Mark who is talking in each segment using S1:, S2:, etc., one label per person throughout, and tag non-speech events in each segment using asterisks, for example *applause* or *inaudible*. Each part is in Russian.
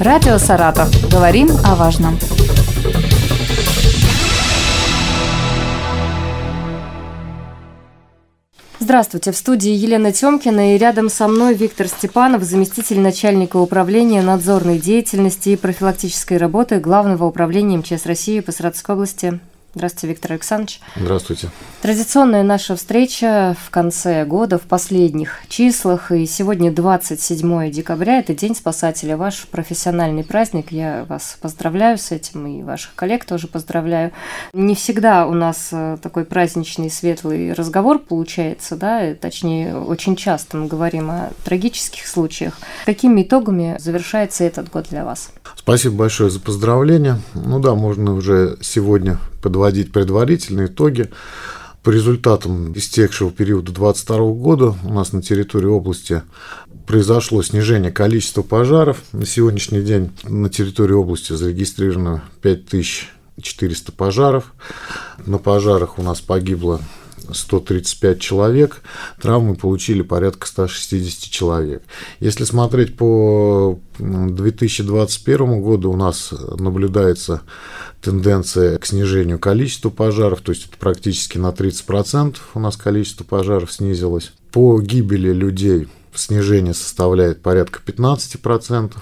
S1: Радио «Саратов». Говорим о важном. Здравствуйте, в студии Елена Тёмкина и рядом со мной Виктор Степанов, заместитель начальника управления надзорной деятельности и профилактической работы Главного управления МЧС России по Саратовской области. Здравствуйте, Виктор Александрович.
S2: Здравствуйте.
S1: Традиционная наша встреча в конце года, в последних числах. И сегодня 27 декабря, это День спасателя, ваш профессиональный праздник. Я вас поздравляю с этим и ваших коллег тоже поздравляю. Не всегда у нас э, такой праздничный, светлый разговор получается, да, точнее, очень часто мы говорим о трагических случаях. Какими итогами завершается этот год для вас?
S2: Спасибо большое за поздравления. Ну да, можно уже сегодня подводить предварительные итоги. По результатам истекшего периода 2022 года у нас на территории области произошло снижение количества пожаров. На сегодняшний день на территории области зарегистрировано 5400 пожаров. На пожарах у нас погибло 135 человек, травмы получили порядка 160 человек. Если смотреть по 2021 году, у нас наблюдается тенденция к снижению количества пожаров, то есть это практически на 30% у нас количество пожаров снизилось. По гибели людей снижение составляет порядка 15%.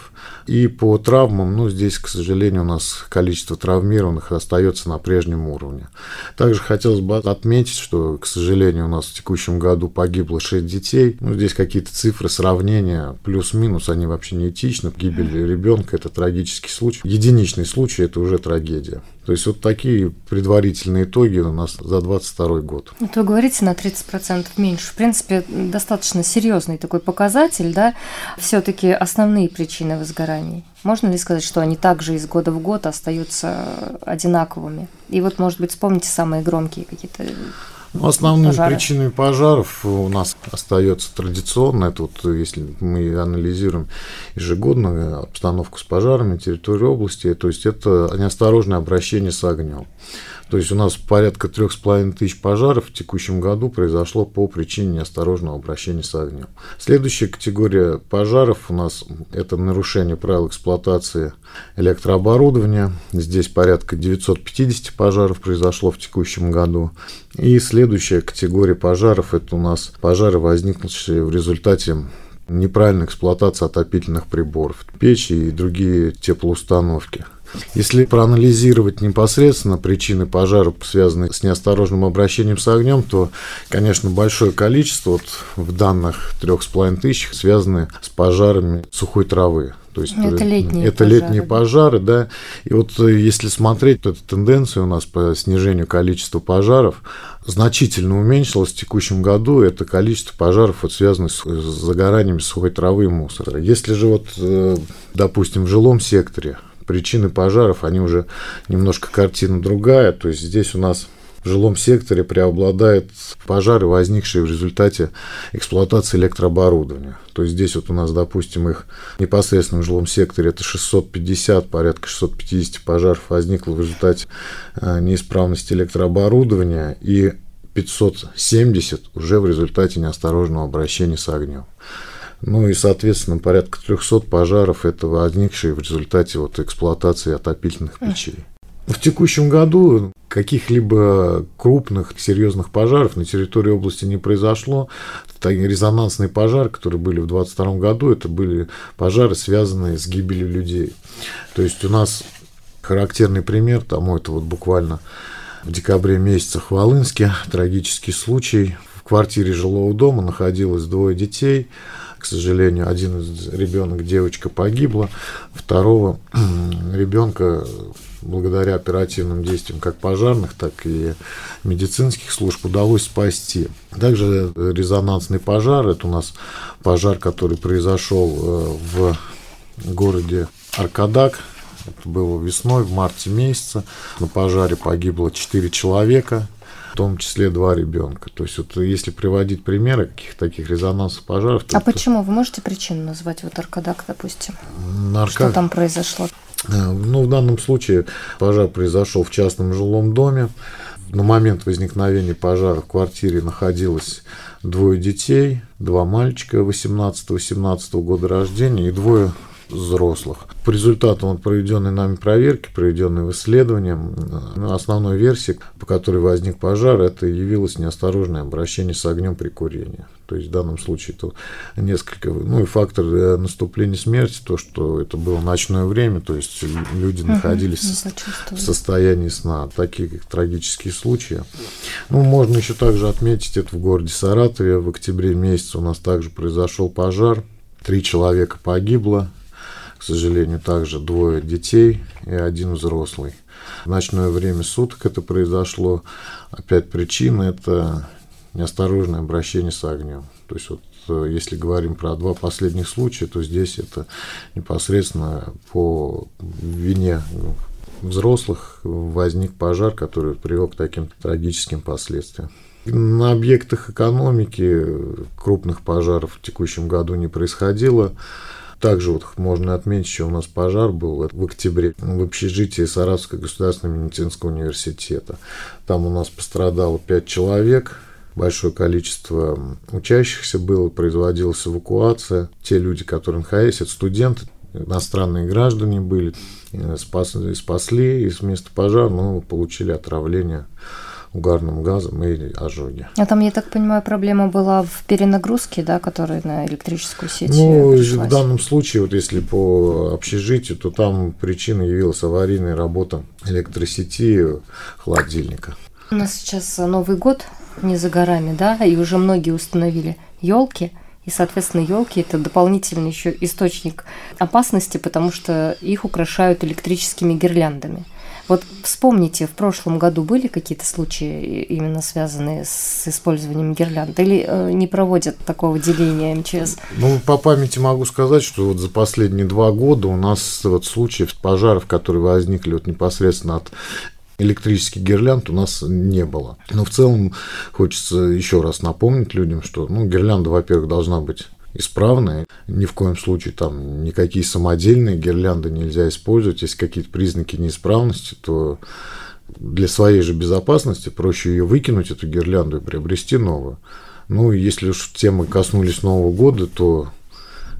S2: И по травмам, ну, здесь, к сожалению, у нас количество травмированных остается на прежнем уровне. Также хотелось бы отметить, что, к сожалению, у нас в текущем году погибло 6 детей. Ну, здесь какие-то цифры сравнения, плюс-минус, они вообще не этичны. Гибель ребенка – это трагический случай. Единичный случай – это уже трагедия. То есть вот такие предварительные итоги у нас за 2022 год.
S1: Вот вы говорите на 30% меньше. В принципе, достаточно серьезный такой показатель, да? Все-таки основные причины возгораний. Можно ли сказать, что они также из года в год остаются одинаковыми? И вот, может быть, вспомните самые громкие какие-то
S2: ну, основными пожары. причинами пожаров у нас остается традиционно. Это вот если мы анализируем ежегодную обстановку с пожарами на территории области, то есть это неосторожное обращение с огнем. То есть у нас порядка трех с половиной тысяч пожаров в текущем году произошло по причине неосторожного обращения с огнем. Следующая категория пожаров у нас это нарушение правил эксплуатации электрооборудования. Здесь порядка 950 пожаров произошло в текущем году. И следующая категория пожаров это у нас пожары, возникнувшие в результате неправильной эксплуатации отопительных приборов, печи и другие теплоустановки. Если проанализировать непосредственно причины пожаров, связанные с неосторожным обращением с огнем, то, конечно, большое количество вот в данных трех с половиной тысяч связаны с пожарами сухой травы.
S1: То есть это летние,
S2: это пожары. летние пожары, да. И вот э, если смотреть, то эта тенденция у нас по снижению количества пожаров значительно уменьшилась в текущем году. Это количество пожаров, вот, связанных с загоранием сухой травы и мусора. Если же вот, э, допустим, в жилом секторе причины пожаров, они уже немножко картина другая. То есть здесь у нас в жилом секторе преобладают пожары, возникшие в результате эксплуатации электрооборудования. То есть здесь вот у нас, допустим, их непосредственно в жилом секторе это 650, порядка 650 пожаров возникло в результате э, неисправности электрооборудования и 570 уже в результате неосторожного обращения с огнем. Ну и, соответственно, порядка 300 пожаров это возникшие в результате вот эксплуатации отопительных печей. В текущем году каких-либо крупных серьезных пожаров на территории области не произошло. Такие резонансные пожары, которые были в 2022 году, это были пожары, связанные с гибелью людей. То есть у нас характерный пример тому, это вот буквально в декабре месяце в Волынске, трагический случай. В квартире жилого дома находилось двое детей – к сожалению, один из ребенок, девочка погибла, второго ребенка благодаря оперативным действиям как пожарных, так и медицинских служб удалось спасти. Также резонансный пожар, это у нас пожар, который произошел э, в городе Аркадак, это было весной, в марте месяце. На пожаре погибло 4 человека в том числе два ребенка. То есть вот если приводить примеры каких-то таких резонансов пожаров...
S1: А то, почему? Вы можете причину назвать? Вот Аркадак, допустим. Аркад... Что там произошло?
S2: Э, ну, в данном случае пожар произошел в частном жилом доме. На момент возникновения пожара в квартире находилось двое детей, два мальчика 18-17 года рождения и двое взрослых. По результатам вот проведенной нами проверки, проведенной исследованием, ну, основной версией, по которой возник пожар, это явилось неосторожное обращение с огнем при курении. То есть в данном случае то несколько, ну и фактор э, наступления смерти, то, что это было ночное время, то есть люди находились угу, в состоянии сна. Такие как трагические случаи. Ну, можно еще также отметить это в городе Саратове. В октябре месяце у нас также произошел пожар. Три человека погибло, к сожалению, также двое детей и один взрослый. В ночное время суток это произошло. Опять причина – это неосторожное обращение с огнем. То есть вот э, если говорим про два последних случая, то здесь это непосредственно по вине взрослых возник пожар, который привел к таким трагическим последствиям. На объектах экономики крупных пожаров в текущем году не происходило. Также вот можно отметить, что у нас пожар был в октябре в общежитии Саратовского государственного медицинского университета. Там у нас пострадало 5 человек, большое количество учащихся было, производилась эвакуация. Те люди, которые находились, это студенты, иностранные граждане были, э, спасли, спасли из места пожара, но получили отравление угарным газом и ожоги.
S1: А там, я так понимаю, проблема была в перенагрузке, да, которая на электрическую сеть
S2: Ну, пришлась. в данном случае, вот если по общежитию, то там причиной явилась аварийная работа электросети холодильника.
S1: У нас сейчас Новый год не за горами, да, и уже многие установили елки. И, соответственно, елки это дополнительный еще источник опасности, потому что их украшают электрическими гирляндами. Вот вспомните, в прошлом году были какие-то случаи именно связанные с использованием гирлянд? Или э, не проводят такого деления МЧС?
S2: Ну, по памяти могу сказать, что вот за последние два года у нас вот случаев пожаров, которые возникли вот непосредственно от электрических гирлянд у нас не было. Но в целом хочется еще раз напомнить людям, что ну, гирлянда, во-первых, должна быть исправная. Ни в коем случае там никакие самодельные гирлянды нельзя использовать. Если какие-то признаки неисправности, то для своей же безопасности проще ее выкинуть, эту гирлянду, и приобрести новую. Ну, если уж темы коснулись Нового года, то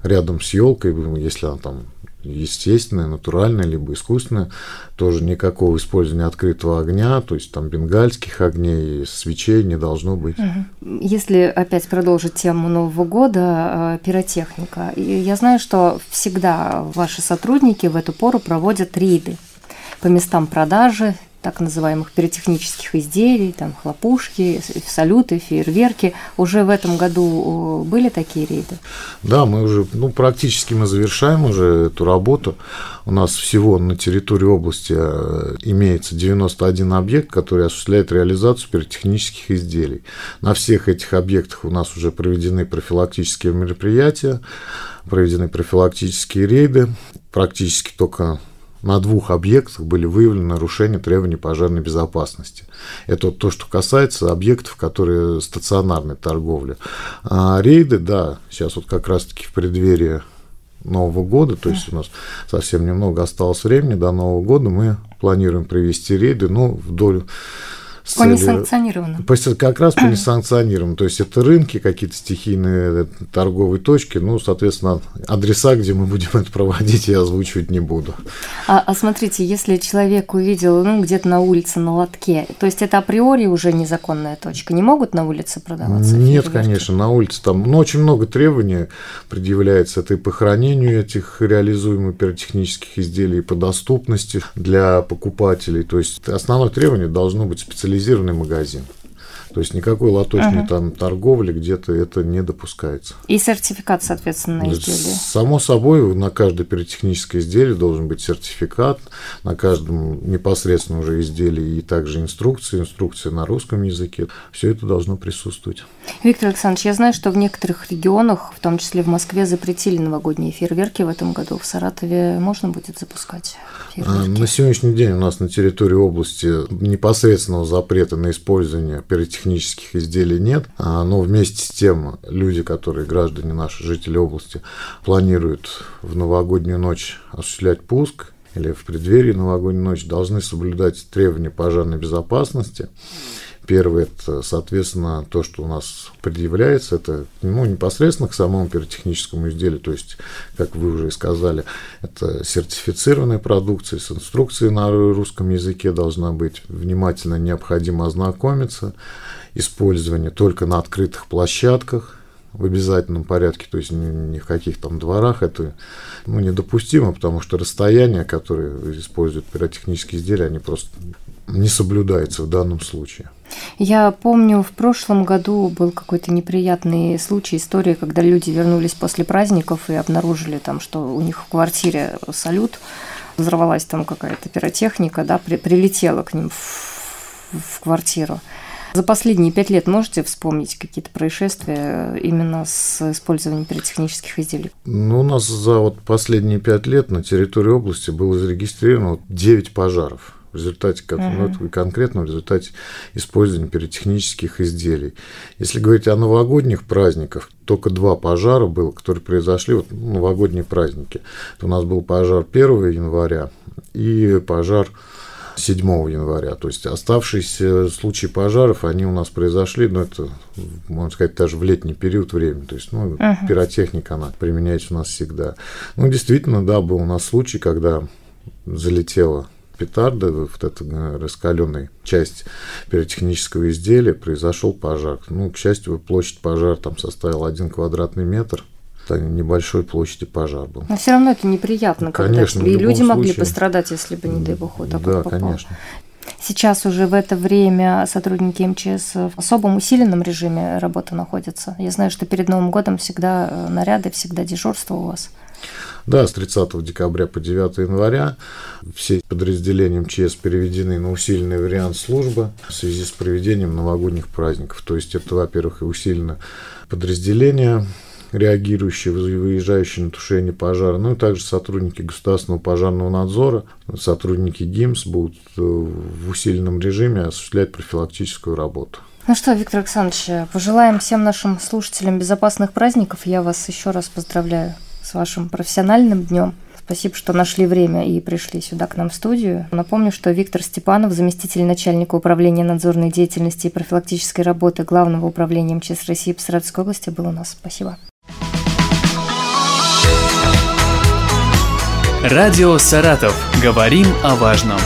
S2: рядом с елкой, если она там естественное, натуральное, либо искусственное, тоже никакого использования открытого огня, то есть там бенгальских огней, свечей не должно быть.
S1: Если опять продолжить тему Нового года, э, пиротехника. Я знаю, что всегда ваши сотрудники в эту пору проводят рейды по местам продажи так называемых пиротехнических изделий, там хлопушки, салюты, фейерверки. Уже в этом году были такие рейды?
S2: Да, мы уже, ну, практически мы завершаем уже эту работу. У нас всего на территории области э, имеется 91 объект, который осуществляет реализацию пиротехнических изделий. На всех этих объектах у нас уже проведены профилактические мероприятия, проведены профилактические рейды. Практически только на двух объектах были выявлены нарушения требований пожарной безопасности. Это вот то, что касается объектов, которые стационарной торговли. А рейды, да, сейчас вот как раз-таки в преддверии Нового года, то есть у нас совсем немного осталось времени до Нового года, мы планируем провести рейды, ну, вдоль
S1: по целью... несанкционированным.
S2: Как раз по *clears throat* несанкционированным. То есть это рынки, какие-то стихийные э, торговые точки. Ну, соответственно, адреса, где мы будем это проводить, я озвучивать не буду.
S1: А, а смотрите, если человек увидел ну, где-то на улице на лотке, то есть это априори уже незаконная точка, не могут на улице продаваться?
S2: Нет, фейерверки? конечно, на улице там ну, очень много требований предъявляется. Это и по хранению этих реализуемых пиротехнических изделий, и по доступности для покупателей. То есть основное требование должно быть специализированное специализированный магазин. То есть никакой лоточной uh там торговли где-то это не допускается.
S1: И сертификат, соответственно, на изделие.
S2: Само собой, на каждое пиротехническое изделие должен быть сертификат, на каждом непосредственно уже изделии и также инструкции, инструкции на русском языке. Все это должно присутствовать.
S1: Виктор Александрович, я знаю, что в некоторых регионах, в том числе в Москве, запретили новогодние фейерверки в этом году. В Саратове можно будет запускать фейерверки?
S2: На сегодняшний день у нас на территории области непосредственного запрета на использование пиротехнических технических изделий нет, а, но вместе с тем люди, которые граждане наши, жители области, планируют в новогоднюю ночь осуществлять пуск или в преддверии новогодней ночи, должны соблюдать требования пожарной безопасности. Первое, это, соответственно, то, что у нас предъявляется, это ну, непосредственно к самому пиротехническому изделию, то есть, как вы уже сказали, это сертифицированная продукция с инструкцией на русском языке должна быть, внимательно необходимо ознакомиться, использование только на открытых площадках, в обязательном порядке, то есть ни, в каких там дворах, это ну, недопустимо, потому что расстояния, которые используют пиротехнические изделия, они просто не соблюдаются в данном случае.
S1: Я помню, в прошлом году был какой-то неприятный случай, история, когда люди вернулись после праздников и обнаружили там, что у них в квартире салют, взорвалась там какая-то пиротехника, да, при, прилетела к ним в, в квартиру. За последние пять лет можете вспомнить какие-то происшествия именно с использованием пиротехнических изделий?
S2: Ну, у нас за вот последние пять лет на территории области было зарегистрировано 9 пожаров в результате, uh-huh. ну, конкретно в результате использования пиротехнических изделий. Если говорить о новогодних праздниках, только два пожара было, которые произошли, вот новогодние праздники. Это у нас был пожар 1 января и пожар 7 января. То есть оставшиеся случаи пожаров, они у нас произошли, но ну, это, можно сказать, даже в летний период времени. То есть, ну, uh-huh. пиротехника, она применяется у нас всегда. Ну, действительно, да, был у нас случай, когда залетела петарда, вот эта раскаленная часть пиротехнического изделия, произошел пожар. Ну, к счастью, площадь пожара там составила один квадратный метр небольшой площади пожар был.
S1: Но все равно это неприятно,
S2: конечно,
S1: когда и люди случае... могли пострадать, если бы, не дай бог, вот такой
S2: Да,
S1: попал.
S2: конечно.
S1: Сейчас уже в это время сотрудники МЧС в особом усиленном режиме работы находятся. Я знаю, что перед Новым годом всегда э, наряды, всегда дежурство у вас.
S2: Да, с 30 декабря по 9 января все подразделения МЧС переведены на усиленный вариант службы в связи с проведением новогодних праздников. То есть это, во-первых, и усилено подразделение реагирующие, выезжающие на тушение пожара, ну и также сотрудники государственного пожарного надзора, сотрудники ГИМС будут э, в усиленном режиме осуществлять профилактическую работу.
S1: Ну что, Виктор Александрович, пожелаем всем нашим слушателям безопасных праздников. Я вас еще раз поздравляю с вашим профессиональным днем. Спасибо, что нашли время и пришли сюда к нам в студию. Напомню, что Виктор Степанов, заместитель начальника управления надзорной деятельности и профилактической работы Главного управления МЧС России по Саратовской области был у нас. Спасибо.
S3: Радио «Саратов». Говорим о важном.